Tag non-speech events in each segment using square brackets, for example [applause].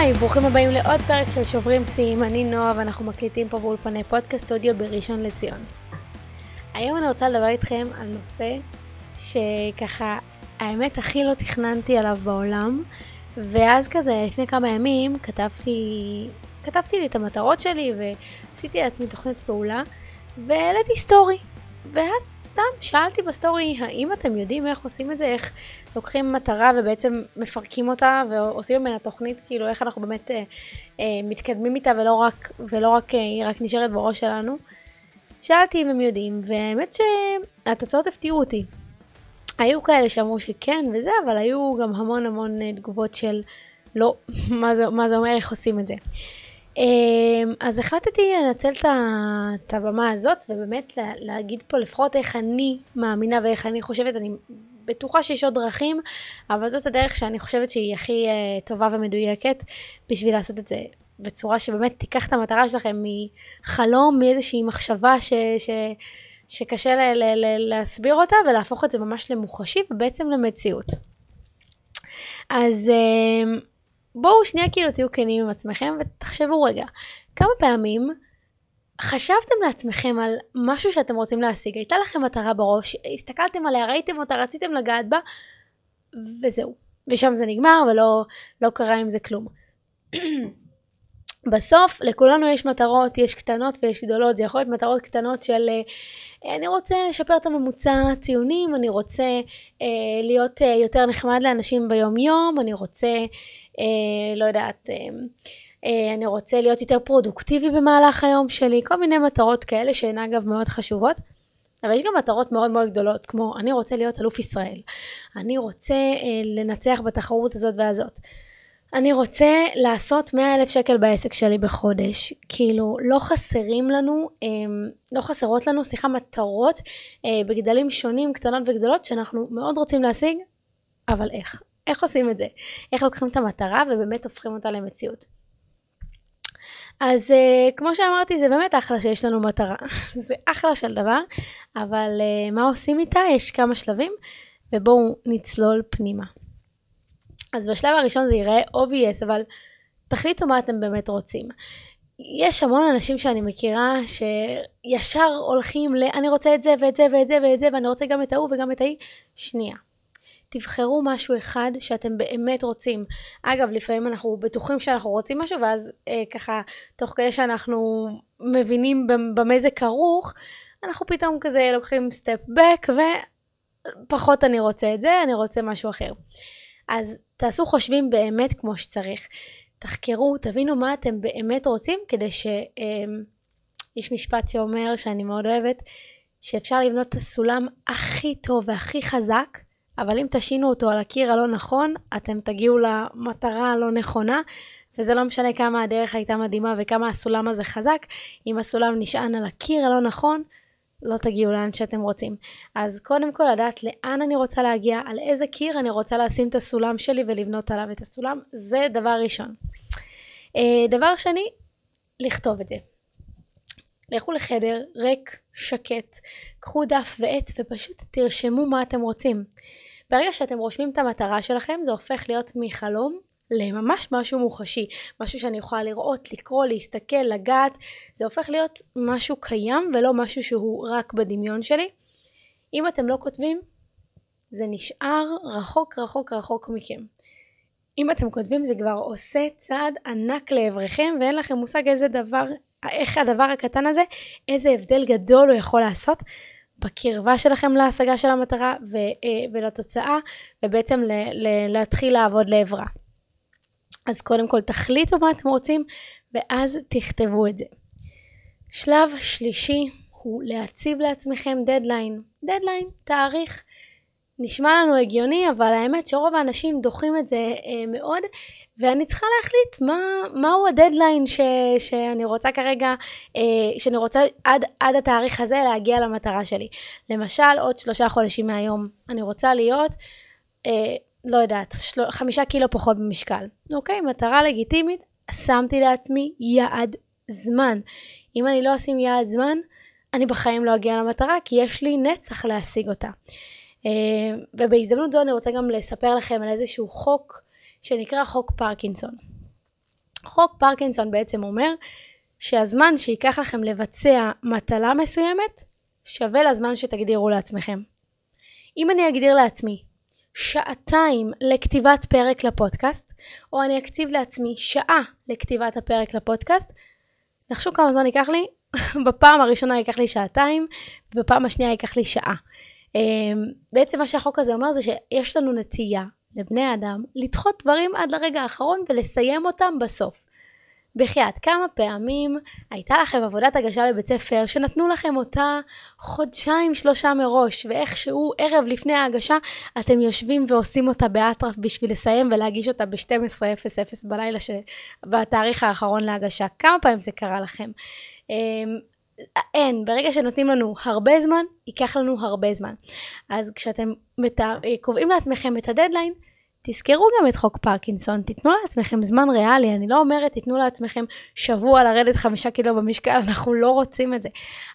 היי, ברוכים הבאים לעוד פרק של שוברים שיאים, אני נועה ואנחנו מקליטים פה באולפני פודקאסט אודיו בראשון לציון. היום אני רוצה לדבר איתכם על נושא שככה, האמת הכי לא תכננתי עליו בעולם, ואז כזה לפני כמה ימים כתבתי, כתבתי לי את המטרות שלי ועשיתי לעצמי תוכנית פעולה והעליתי סטורי. ואז סתם שאלתי בסטורי, האם אתם יודעים איך עושים את זה, איך לוקחים מטרה ובעצם מפרקים אותה ועושים ממנה תוכנית, כאילו איך אנחנו באמת אה, אה, מתקדמים איתה ולא רק, ולא רק אה, היא רק נשארת בראש שלנו. שאלתי אם הם יודעים, והאמת שהתוצאות הפתיעו אותי. היו כאלה שאמרו שכן וזה, אבל היו גם המון המון אה, תגובות של לא, [laughs] מה זה, מה זה אומר, איך עושים את זה. אמ, אז החלטתי לנצל את הבמה הזאת ובאמת להגיד פה לפחות איך אני מאמינה ואיך אני חושבת, אני בטוחה שיש עוד דרכים, אבל זאת הדרך שאני חושבת שהיא הכי uh, טובה ומדויקת בשביל לעשות את זה בצורה שבאמת תיקח את המטרה שלכם מחלום, מאיזושהי מחשבה ש, ש, שקשה ל, ל, ל, להסביר אותה ולהפוך את זה ממש למוחשי ובעצם למציאות. אז uh, בואו שנייה כאילו תהיו כנים עם עצמכם ותחשבו רגע, כמה פעמים חשבתם לעצמכם על משהו שאתם רוצים להשיג, הייתה לכם מטרה בראש, הסתכלתם עליה, ראיתם אותה, רציתם לגעת בה, וזהו. ושם זה נגמר ולא לא קרה עם זה כלום. [clears throat] בסוף לכולנו יש מטרות, יש קטנות ויש גדולות, זה יכול להיות מטרות קטנות של אה, אני רוצה לשפר את הממוצע ציונים, אני רוצה אה, להיות אה, יותר נחמד לאנשים ביום יום, אני רוצה אה, לא יודעת, אה, אה, אני רוצה להיות יותר פרודוקטיבי במהלך היום שלי, כל מיני מטרות כאלה שהן אגב מאוד חשובות. אבל יש גם מטרות מאוד מאוד גדולות, כמו אני רוצה להיות אלוף ישראל, אני רוצה אה, לנצח בתחרות הזאת והזאת, אני רוצה לעשות 100 אלף שקל בעסק שלי בחודש, כאילו לא חסרים לנו, אה, לא חסרות לנו, סליחה, מטרות אה, בגדלים שונים, קטנות וגדולות, שאנחנו מאוד רוצים להשיג, אבל איך? איך עושים את זה? איך לוקחים את המטרה ובאמת הופכים אותה למציאות? אז uh, כמו שאמרתי זה באמת אחלה שיש לנו מטרה, [laughs] זה אחלה של דבר, אבל uh, מה עושים איתה? יש כמה שלבים ובואו נצלול פנימה. אז בשלב הראשון זה ייראה obvious, אבל תחליטו מה אתם באמת רוצים. יש המון אנשים שאני מכירה שישר הולכים ל... אני רוצה את זה ואת זה ואת זה ואת זה ואני רוצה גם את ההוא וגם את ההיא. שנייה. תבחרו משהו אחד שאתם באמת רוצים. אגב, לפעמים אנחנו בטוחים שאנחנו רוצים משהו, ואז אה, ככה, תוך כדי שאנחנו מבינים במה זה כרוך, אנחנו פתאום כזה לוקחים סטפ בק, ופחות אני רוצה את זה, אני רוצה משהו אחר. אז תעשו חושבים באמת כמו שצריך. תחקרו, תבינו מה אתם באמת רוצים, כדי ש... אה, יש משפט שאומר, שאני מאוד אוהבת, שאפשר לבנות את הסולם הכי טוב והכי חזק, אבל אם תשינו אותו על הקיר הלא נכון, אתם תגיעו למטרה הלא נכונה, וזה לא משנה כמה הדרך הייתה מדהימה וכמה הסולם הזה חזק, אם הסולם נשען על הקיר הלא נכון, לא תגיעו לאן שאתם רוצים. אז קודם כל לדעת לאן אני רוצה להגיע, על איזה קיר אני רוצה לשים את הסולם שלי ולבנות עליו את הסולם, זה דבר ראשון. אה, דבר שני, לכתוב את זה. לכו לחדר ריק, שקט, קחו דף ועט ופשוט תרשמו מה אתם רוצים. ברגע שאתם רושמים את המטרה שלכם זה הופך להיות מחלום לממש משהו מוחשי, משהו שאני יכולה לראות, לקרוא, להסתכל, לגעת, זה הופך להיות משהו קיים ולא משהו שהוא רק בדמיון שלי. אם אתם לא כותבים, זה נשאר רחוק רחוק רחוק מכם. אם אתם כותבים זה כבר עושה צעד ענק לעברכם ואין לכם מושג איזה דבר, איך הדבר הקטן הזה, איזה הבדל גדול הוא יכול לעשות בקרבה שלכם להשגה של המטרה אה, ולתוצאה ובעצם להתחיל לעבוד לעברה. אז קודם כל תחליטו מה אתם רוצים ואז תכתבו את זה. שלב שלישי הוא להציב לעצמכם דדליין. דדליין, תאריך. נשמע לנו הגיוני אבל האמת שרוב האנשים דוחים את זה אה, מאוד ואני צריכה להחליט מה, מהו הדדליין ש, שאני רוצה כרגע, אה, שאני רוצה עד, עד התאריך הזה להגיע למטרה שלי. למשל, עוד שלושה חודשים מהיום אני רוצה להיות, אה, לא יודעת, של, חמישה קילו פחות במשקל. אוקיי? מטרה לגיטימית, שמתי לעצמי יעד זמן. אם אני לא אשים יעד זמן, אני בחיים לא אגיע למטרה, כי יש לי נצח להשיג אותה. אה, ובהזדמנות זו אני רוצה גם לספר לכם על איזשהו חוק, שנקרא חוק פרקינסון. חוק פרקינסון בעצם אומר שהזמן שייקח לכם לבצע מטלה מסוימת שווה לזמן שתגדירו לעצמכם. אם אני אגדיר לעצמי שעתיים לכתיבת פרק לפודקאסט, או אני אקציב לעצמי שעה לכתיבת הפרק לפודקאסט, נחשו כמה זמן ייקח לי? [laughs] בפעם הראשונה ייקח לי שעתיים, ובפעם השנייה ייקח לי שעה. אמ, בעצם מה שהחוק הזה אומר זה שיש לנו נטייה לבני האדם לדחות דברים עד לרגע האחרון ולסיים אותם בסוף. בחייאת, כמה פעמים הייתה לכם עבודת הגשה לבית ספר שנתנו לכם אותה חודשיים שלושה מראש ואיכשהו ערב לפני ההגשה אתם יושבים ועושים אותה באטרף בשביל לסיים ולהגיש אותה ב-12:00 בלילה. בתאריך האחרון להגשה. כמה פעמים זה קרה לכם? אמ, אין, ברגע שנותנים לנו הרבה זמן, ייקח לנו הרבה זמן. אז כשאתם מת... קובעים לעצמכם את הדדליין, תזכרו גם את חוק פרקינסון, תיתנו לעצמכם זמן ריאלי, אני לא אומרת תיתנו לעצמכם שבוע לרדת חמישה קילו במשקל, [laughs] אנחנו לא רוצים את זה,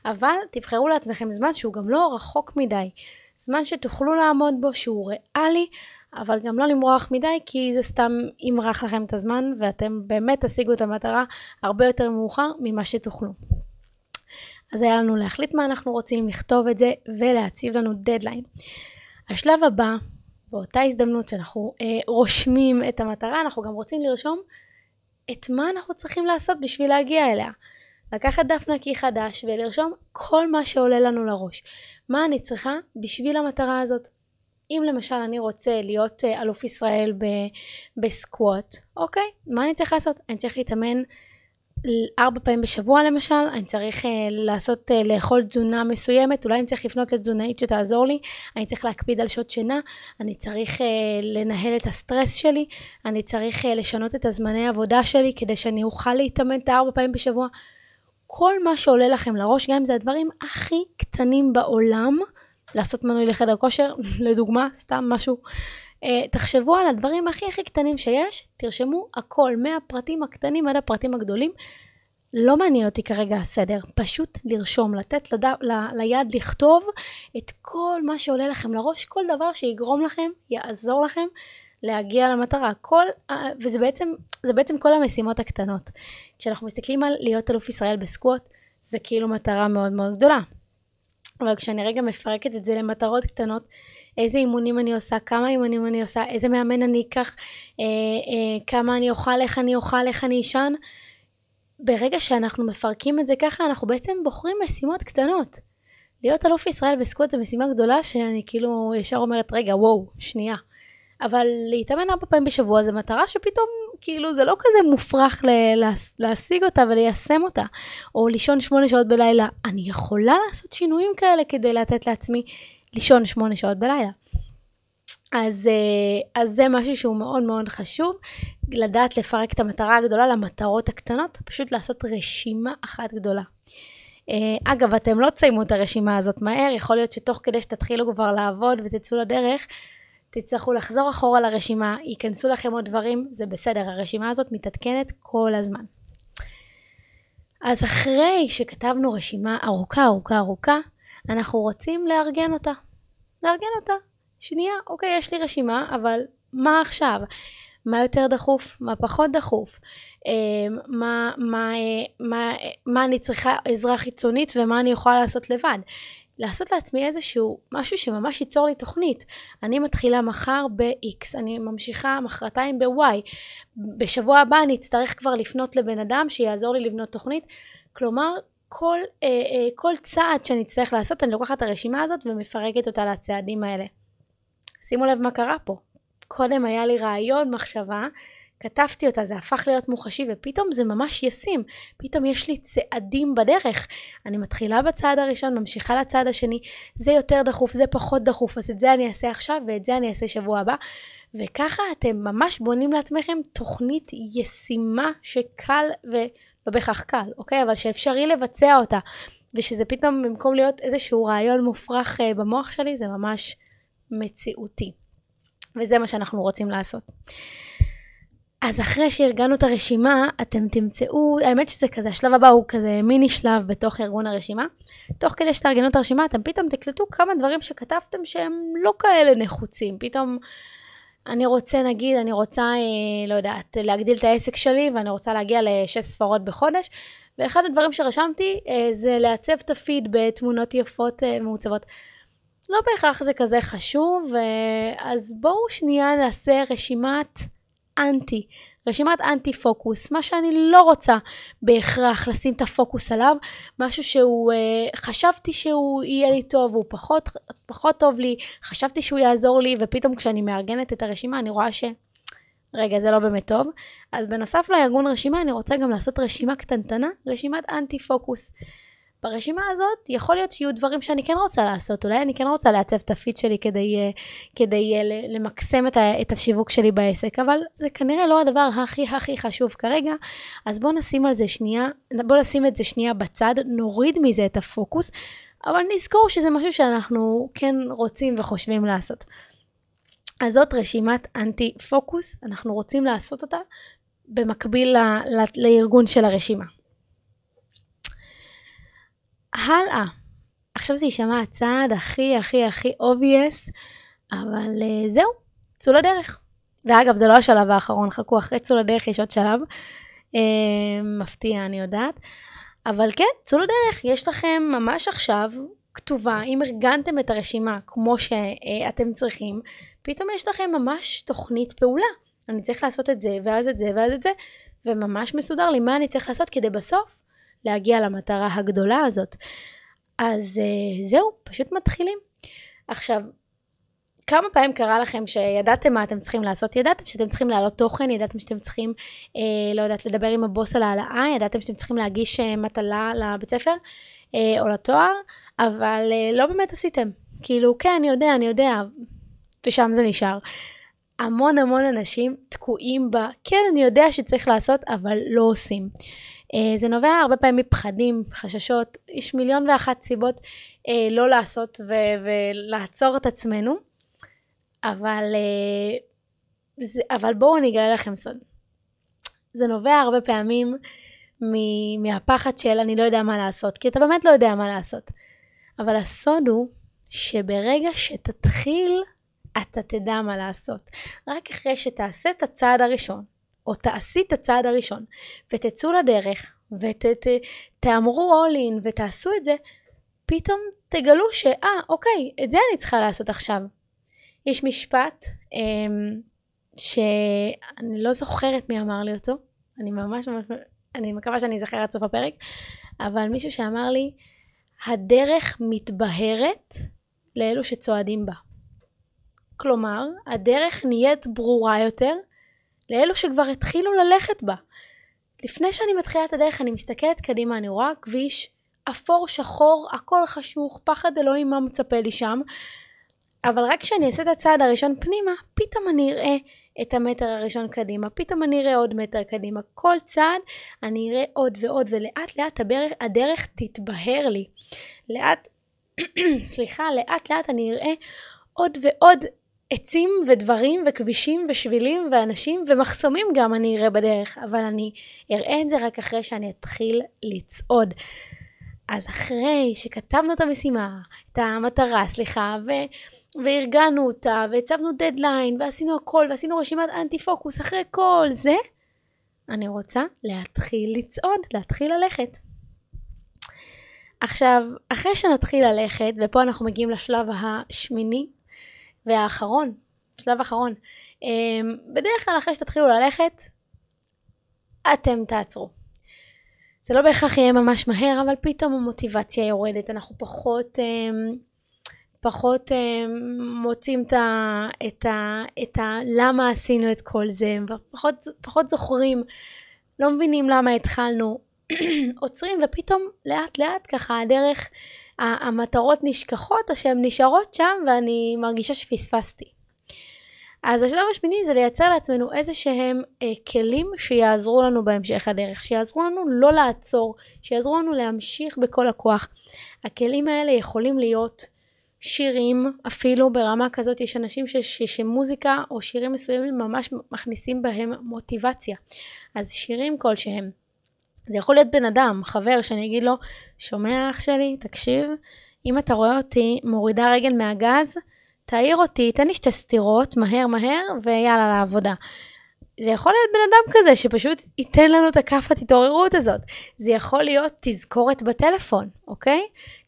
אבל תבחרו לעצמכם זמן שהוא גם לא רחוק מדי, זמן שתוכלו לעמוד בו שהוא ריאלי, אבל גם לא למרוח מדי כי זה סתם ימרח לכם את הזמן ואתם באמת תשיגו את המטרה הרבה יותר מאוחר ממה שתוכלו. אז היה לנו להחליט מה אנחנו רוצים, לכתוב את זה ולהציב לנו דדליין. השלב הבא באותה הזדמנות שאנחנו אה, רושמים את המטרה, אנחנו גם רוצים לרשום את מה אנחנו צריכים לעשות בשביל להגיע אליה. לקחת דף נקי חדש ולרשום כל מה שעולה לנו לראש. מה אני צריכה בשביל המטרה הזאת. אם למשל אני רוצה להיות אה, אלוף ישראל בסקווט, אוקיי, מה אני צריך לעשות? אני צריך להתאמן ארבע פעמים בשבוע למשל, אני צריך uh, לעשות, uh, לאכול תזונה מסוימת, אולי אני צריך לפנות לתזונאית שתעזור לי, אני צריך להקפיד על שעות שינה, אני צריך uh, לנהל את הסטרס שלי, אני צריך uh, לשנות את הזמני עבודה שלי כדי שאני אוכל להתאמן את הארבע פעמים בשבוע. כל מה שעולה לכם לראש, גם אם זה הדברים הכי קטנים בעולם, לעשות מנוי לחדר כושר, [laughs] לדוגמה, סתם משהו, תחשבו על הדברים הכי הכי קטנים שיש, תרשמו הכל, מהפרטים הקטנים עד הפרטים הגדולים. לא מעניין אותי כרגע הסדר, פשוט לרשום, לתת לד... ל... ליד לכתוב את כל מה שעולה לכם לראש, כל דבר שיגרום לכם, יעזור לכם להגיע למטרה. כל, וזה בעצם, זה בעצם כל המשימות הקטנות. כשאנחנו מסתכלים על להיות אלוף ישראל בסקווט, זה כאילו מטרה מאוד מאוד גדולה. אבל כשאני רגע מפרקת את זה למטרות קטנות, איזה אימונים אני עושה, כמה אימונים אני עושה, איזה מאמן אני אקח, אה, אה, כמה אני אוכל, איך אני אוכל, איך אני אשן, ברגע שאנחנו מפרקים את זה ככה, אנחנו בעצם בוחרים משימות קטנות. להיות אלוף ישראל בסקוט זה משימה גדולה שאני כאילו ישר אומרת, רגע, וואו, שנייה. אבל להתאמן ארבע פעמים בשבוע זה מטרה שפתאום, כאילו, זה לא כזה מופרך ל- להשיג אותה וליישם אותה. או לישון שמונה שעות בלילה. אני יכולה לעשות שינויים כאלה כדי לתת לעצמי לישון שמונה שעות בלילה. אז, אה, אז זה משהו שהוא מאוד מאוד חשוב, לדעת לפרק את המטרה הגדולה למטרות הקטנות, פשוט לעשות רשימה אחת גדולה. אה, אגב, אתם לא תסיימו את הרשימה הזאת מהר, יכול להיות שתוך כדי שתתחילו כבר לעבוד ותצאו לדרך, תצטרכו לחזור אחורה לרשימה, ייכנסו לכם עוד דברים, זה בסדר, הרשימה הזאת מתעדכנת כל הזמן. אז אחרי שכתבנו רשימה ארוכה ארוכה ארוכה, אנחנו רוצים לארגן אותה. לארגן אותה. שנייה, אוקיי, יש לי רשימה, אבל מה עכשיו? מה יותר דחוף, מה פחות דחוף, אמ, מה, מה, מה, מה אני צריכה עזרה חיצונית ומה אני יכולה לעשות לבד. לעשות לעצמי איזשהו משהו שממש ייצור לי תוכנית. אני מתחילה מחר ב-X, אני ממשיכה מחרתיים ב-Y. בשבוע הבא אני אצטרך כבר לפנות לבן אדם שיעזור לי לבנות תוכנית. כלומר, כל, אה, אה, כל צעד שאני אצטרך לעשות, אני לוקחת את הרשימה הזאת ומפרקת אותה לצעדים האלה. שימו לב מה קרה פה. קודם היה לי רעיון, מחשבה, כתבתי אותה, זה הפך להיות מוחשי ופתאום זה ממש ישים, פתאום יש לי צעדים בדרך. אני מתחילה בצעד הראשון, ממשיכה לצעד השני, זה יותר דחוף, זה פחות דחוף, אז את זה אני אעשה עכשיו ואת זה אני אעשה שבוע הבא. וככה אתם ממש בונים לעצמכם תוכנית ישימה שקל ולא בהכרח קל, אוקיי? אבל שאפשרי לבצע אותה. ושזה פתאום במקום להיות איזשהו רעיון מופרך אה, במוח שלי, זה ממש מציאותי. וזה מה שאנחנו רוצים לעשות. אז אחרי שארגנו את הרשימה, אתם תמצאו, האמת שזה כזה, השלב הבא הוא כזה מיני שלב בתוך ארגון הרשימה. תוך כדי שתארגנו את הרשימה, אתם פתאום תקלטו כמה דברים שכתבתם שהם לא כאלה נחוצים. פתאום אני רוצה, נגיד, אני רוצה, אה, לא יודעת, להגדיל את העסק שלי ואני רוצה להגיע לשש ספרות בחודש, ואחד הדברים שרשמתי אה, זה לעצב את הפיד בתמונות יפות אה, מעוצבות. לא בהכרח זה כזה חשוב, אז בואו שנייה נעשה רשימת אנטי, רשימת אנטי פוקוס, מה שאני לא רוצה בהכרח לשים את הפוקוס עליו, משהו שהוא אה, חשבתי שהוא יהיה לי טוב, הוא פחות, פחות טוב לי, חשבתי שהוא יעזור לי, ופתאום כשאני מארגנת את הרשימה אני רואה ש... רגע, זה לא באמת טוב. אז בנוסף לארגון רשימה, אני רוצה גם לעשות רשימה קטנטנה, רשימת אנטי פוקוס. ברשימה הזאת יכול להיות שיהיו דברים שאני כן רוצה לעשות, אולי אני כן רוצה לעצב את הפיד שלי כדי, אה, כדי אה, למקסם את, ה, את השיווק שלי בעסק, אבל זה כנראה לא הדבר הכי הכי חשוב כרגע, אז בואו נשים על זה שנייה, בואו נשים את זה שנייה בצד, נוריד מזה את הפוקוס, אבל נזכור שזה משהו שאנחנו כן רוצים וחושבים לעשות. אז זאת רשימת אנטי פוקוס, אנחנו רוצים לעשות אותה במקביל ל, ל, לארגון של הרשימה. הלאה. עכשיו זה יישמע הצעד הכי הכי הכי obvious, אבל uh, זהו, צאו לדרך. ואגב, זה לא השלב האחרון, חכו, אחרי צאו לדרך יש עוד שלב. Uh, מפתיע, אני יודעת. אבל כן, צאו לדרך, יש לכם ממש עכשיו כתובה, אם ארגנתם את הרשימה כמו שאתם צריכים, פתאום יש לכם ממש תוכנית פעולה. אני צריך לעשות את זה, ואז את זה, ואז את זה, וממש מסודר לי מה אני צריך לעשות כדי בסוף להגיע למטרה הגדולה הזאת. אז uh, זהו, פשוט מתחילים. עכשיו, כמה פעמים קרה לכם שידעתם מה אתם צריכים לעשות? ידעתם שאתם צריכים להעלות תוכן, ידעתם שאתם צריכים, אה, לא יודעת, לדבר עם הבוס על העלאה, ידעתם שאתם צריכים להגיש אה, מטלה לבית ספר אה, או לתואר, אבל אה, לא באמת עשיתם. כאילו, כן, אני יודע, אני יודע, ושם זה נשאר. המון המון אנשים תקועים ב, כן, אני יודע שצריך לעשות, אבל לא עושים. אה, זה נובע הרבה פעמים מפחדים, חששות, יש מיליון ואחת סיבות אה, לא לעשות ו- ולעצור את עצמנו, אבל, אה, זה, אבל בואו אני אגלה לכם סוד. זה נובע הרבה פעמים מ- מהפחד של אני לא יודע מה לעשות, כי אתה באמת לא יודע מה לעשות. אבל הסוד הוא שברגע שתתחיל, אתה תדע מה לעשות. רק אחרי שתעשה את הצעד הראשון, או תעשי את הצעד הראשון, ותצאו לדרך, ותאמרו all in ותעשו את זה, פתאום תגלו שאה, אוקיי, את זה אני צריכה לעשות עכשיו. יש משפט אמ, שאני לא זוכרת מי אמר לי אותו, אני ממש ממש, אני מקווה שאני אזכר עד סוף הפרק, אבל מישהו שאמר לי, הדרך מתבהרת לאלו שצועדים בה. כלומר, הדרך נהיית ברורה יותר לאלו שכבר התחילו ללכת בה. לפני שאני מתחילה את הדרך אני מסתכלת קדימה, אני רואה כביש אפור שחור, הכל חשוך, פחד אלוהים מה מצפה לי שם, אבל רק כשאני אעשה את הצעד הראשון פנימה, פתאום אני אראה את המטר הראשון קדימה, פתאום אני אראה עוד מטר קדימה, כל צעד אני אראה עוד ועוד, ולאט לאט הדרך, הדרך תתבהר לי. לאט, [clears throat] סליחה, לאט לאט אני אראה עוד ועוד עצים ודברים וכבישים ושבילים ואנשים ומחסומים גם אני אראה בדרך, אבל אני אראה את זה רק אחרי שאני אתחיל לצעוד. אז אחרי שכתבנו את המשימה, את המטרה, סליחה, ו- וארגנו אותה, והצבנו דדליין, ועשינו הכל, ועשינו רשימת אנטי פוקוס, אחרי כל זה, אני רוצה להתחיל לצעוד, להתחיל ללכת. עכשיו, אחרי שנתחיל ללכת, ופה אנחנו מגיעים לשלב השמיני והאחרון, שלב אחרון, אמ, בדרך כלל אחרי שתתחילו ללכת, אתם תעצרו. זה לא בהכרח יהיה ממש מהר, אבל פתאום המוטיבציה יורדת, אנחנו פחות, אמ, פחות אמ, מוצאים את ה, את ה, את ה... למה עשינו את כל זה, פחות, פחות זוכרים, לא מבינים למה התחלנו, [clears throat] עוצרים ופתאום לאט לאט ככה הדרך המטרות נשכחות או שהן נשארות שם ואני מרגישה שפספסתי. אז השלב השמיני זה לייצר לעצמנו איזה שהם אה, כלים שיעזרו לנו בהמשך הדרך, שיעזרו לנו לא לעצור, שיעזרו לנו להמשיך בכל הכוח. הכלים האלה יכולים להיות שירים, אפילו ברמה כזאת יש אנשים ש, ש, שמוזיקה או שירים מסוימים ממש מכניסים בהם מוטיבציה. אז שירים כלשהם. זה יכול להיות בן אדם, חבר, שאני אגיד לו, שומע אח שלי, תקשיב, אם אתה רואה אותי מורידה רגל מהגז, תעיר אותי, תן לי שתי סטירות, מהר מהר, ויאללה לעבודה. זה יכול להיות בן אדם כזה שפשוט ייתן לנו את הכאפת התעוררות הזאת. זה יכול להיות תזכורת בטלפון, אוקיי?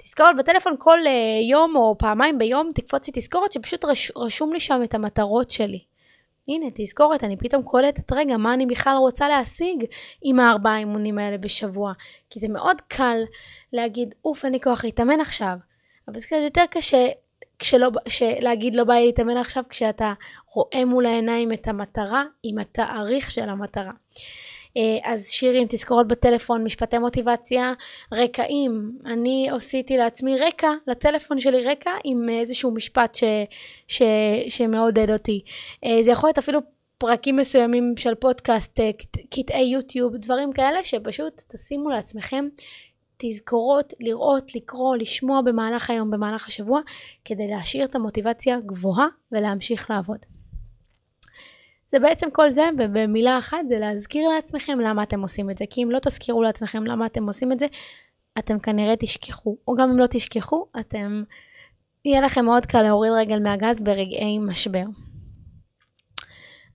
תזכורת בטלפון כל uh, יום או פעמיים ביום תקפוץ לי תזכורת שפשוט רש, רשום לי שם את המטרות שלי. הנה תזכורת, אני פתאום קולטת רגע מה אני בכלל רוצה להשיג עם הארבעה אימונים האלה בשבוע. כי זה מאוד קל להגיד אוף אין לי כוח להתאמן עכשיו. אבל זה קצת יותר קשה כשלא, להגיד לא בא לי להתאמן עכשיו כשאתה רואה מול העיניים את המטרה עם התאריך של המטרה. אה, אז שירים, תזכורות בטלפון, משפטי מוטיבציה, רקעים. אני עשיתי לעצמי רקע, לטלפון שלי רקע עם איזשהו משפט ש, ש, שמעודד אותי. אה, זה יכול להיות אפילו פרקים מסוימים של פודקאסט, אה, קטעי יוטיוב, דברים כאלה שפשוט תשימו לעצמכם תזכורות, לראות, לקרוא, לשמוע במהלך היום, במהלך השבוע, כדי להשאיר את המוטיבציה גבוהה ולהמשיך לעבוד. זה בעצם כל זה, ובמילה אחת זה להזכיר לעצמכם למה אתם עושים את זה, כי אם לא תזכירו לעצמכם למה אתם עושים את זה, אתם כנראה תשכחו, או גם אם לא תשכחו, אתם, יהיה לכם מאוד קל להוריד רגל מהגז ברגעי משבר.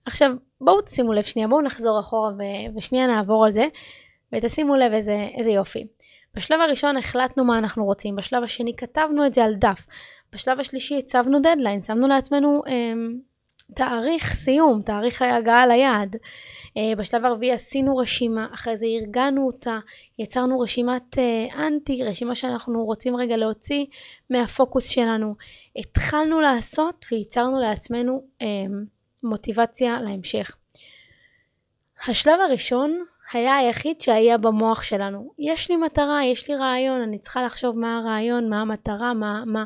עכשיו, בואו תשימו לב שנייה, בואו נחזור אחורה ו- ושנייה נעבור על זה, ותשימו לב איזה, איזה יופי. בשלב הראשון החלטנו מה אנחנו רוצים, בשלב השני כתבנו את זה על דף, בשלב השלישי הצבנו דדליין, שמנו לעצמנו אמ, תאריך סיום, תאריך ההגעה ליעד. Uh, בשלב הרביעי עשינו רשימה, אחרי זה ארגנו אותה, יצרנו רשימת uh, אנטי, רשימה שאנחנו רוצים רגע להוציא מהפוקוס שלנו. התחלנו לעשות וייצרנו לעצמנו uh, מוטיבציה להמשך. השלב הראשון היה היחיד שהיה במוח שלנו. יש לי מטרה, יש לי רעיון, אני צריכה לחשוב מה הרעיון, מה המטרה, מה, מה,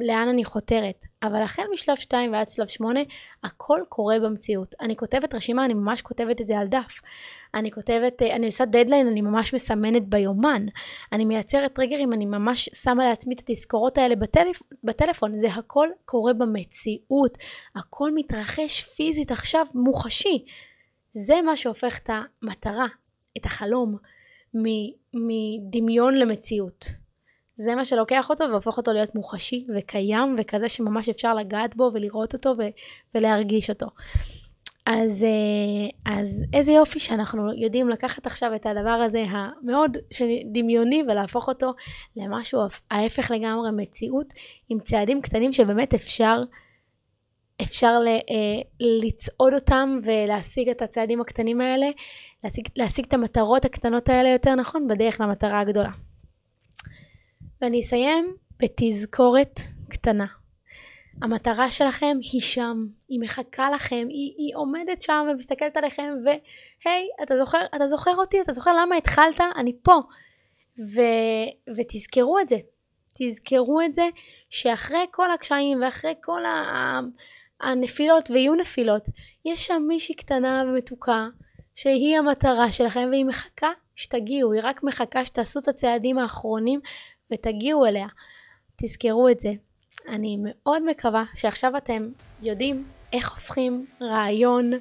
לאן אני חותרת. אבל החל משלב 2 ועד שלב 8, הכל קורה במציאות. אני כותבת רשימה, אני ממש כותבת את זה על דף. אני כותבת, אני עושה דדליין, אני ממש מסמנת ביומן. אני מייצרת טריגרים, אני ממש שמה לעצמי את התזכורות האלה בטלפ, בטלפון. זה הכל קורה במציאות. הכל מתרחש פיזית עכשיו, מוחשי. זה מה שהופך את המטרה, את החלום, מדמיון למציאות. זה מה שלוקח אותו והופך אותו להיות מוחשי וקיים וכזה שממש אפשר לגעת בו ולראות אותו ו- ולהרגיש אותו. אז, אה, אז איזה יופי שאנחנו יודעים לקחת עכשיו את הדבר הזה המאוד דמיוני ולהפוך אותו למשהו ההפך לגמרי מציאות עם צעדים קטנים שבאמת אפשר אפשר ל, אה, לצעוד אותם ולהשיג את הצעדים הקטנים האלה, להשיג, להשיג את המטרות הקטנות האלה יותר נכון בדרך למטרה הגדולה. ואני אסיים בתזכורת קטנה. המטרה שלכם היא שם, היא מחכה לכם, היא, היא עומדת שם ומסתכלת עליכם והי, אתה זוכר, אתה זוכר אותי? אתה זוכר למה התחלת? אני פה. ו, ותזכרו את זה. תזכרו את זה שאחרי כל הקשיים ואחרי כל ה... הנפילות, ויהיו נפילות, יש שם מישהי קטנה ומתוקה, שהיא המטרה שלכם, והיא מחכה שתגיעו, היא רק מחכה שתעשו את הצעדים האחרונים ותגיעו אליה. תזכרו את זה. אני מאוד מקווה שעכשיו אתם יודעים איך הופכים רעיון,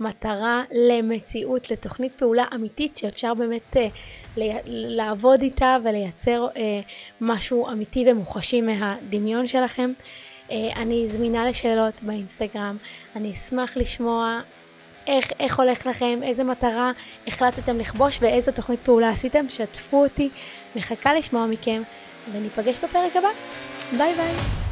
מטרה למציאות, לתוכנית פעולה אמיתית שאפשר באמת uh, לעבוד איתה ולייצר uh, משהו אמיתי ומוחשי מהדמיון שלכם. אה, אני זמינה לשאלות באינסטגרם, אני אשמח לשמוע איך, איך הולך לכם, איזה מטרה החלטתם לכבוש ואיזו תוכנית פעולה עשיתם, שתפו אותי, מחכה לשמוע מכם, וניפגש בפרק הבא. ביי ביי.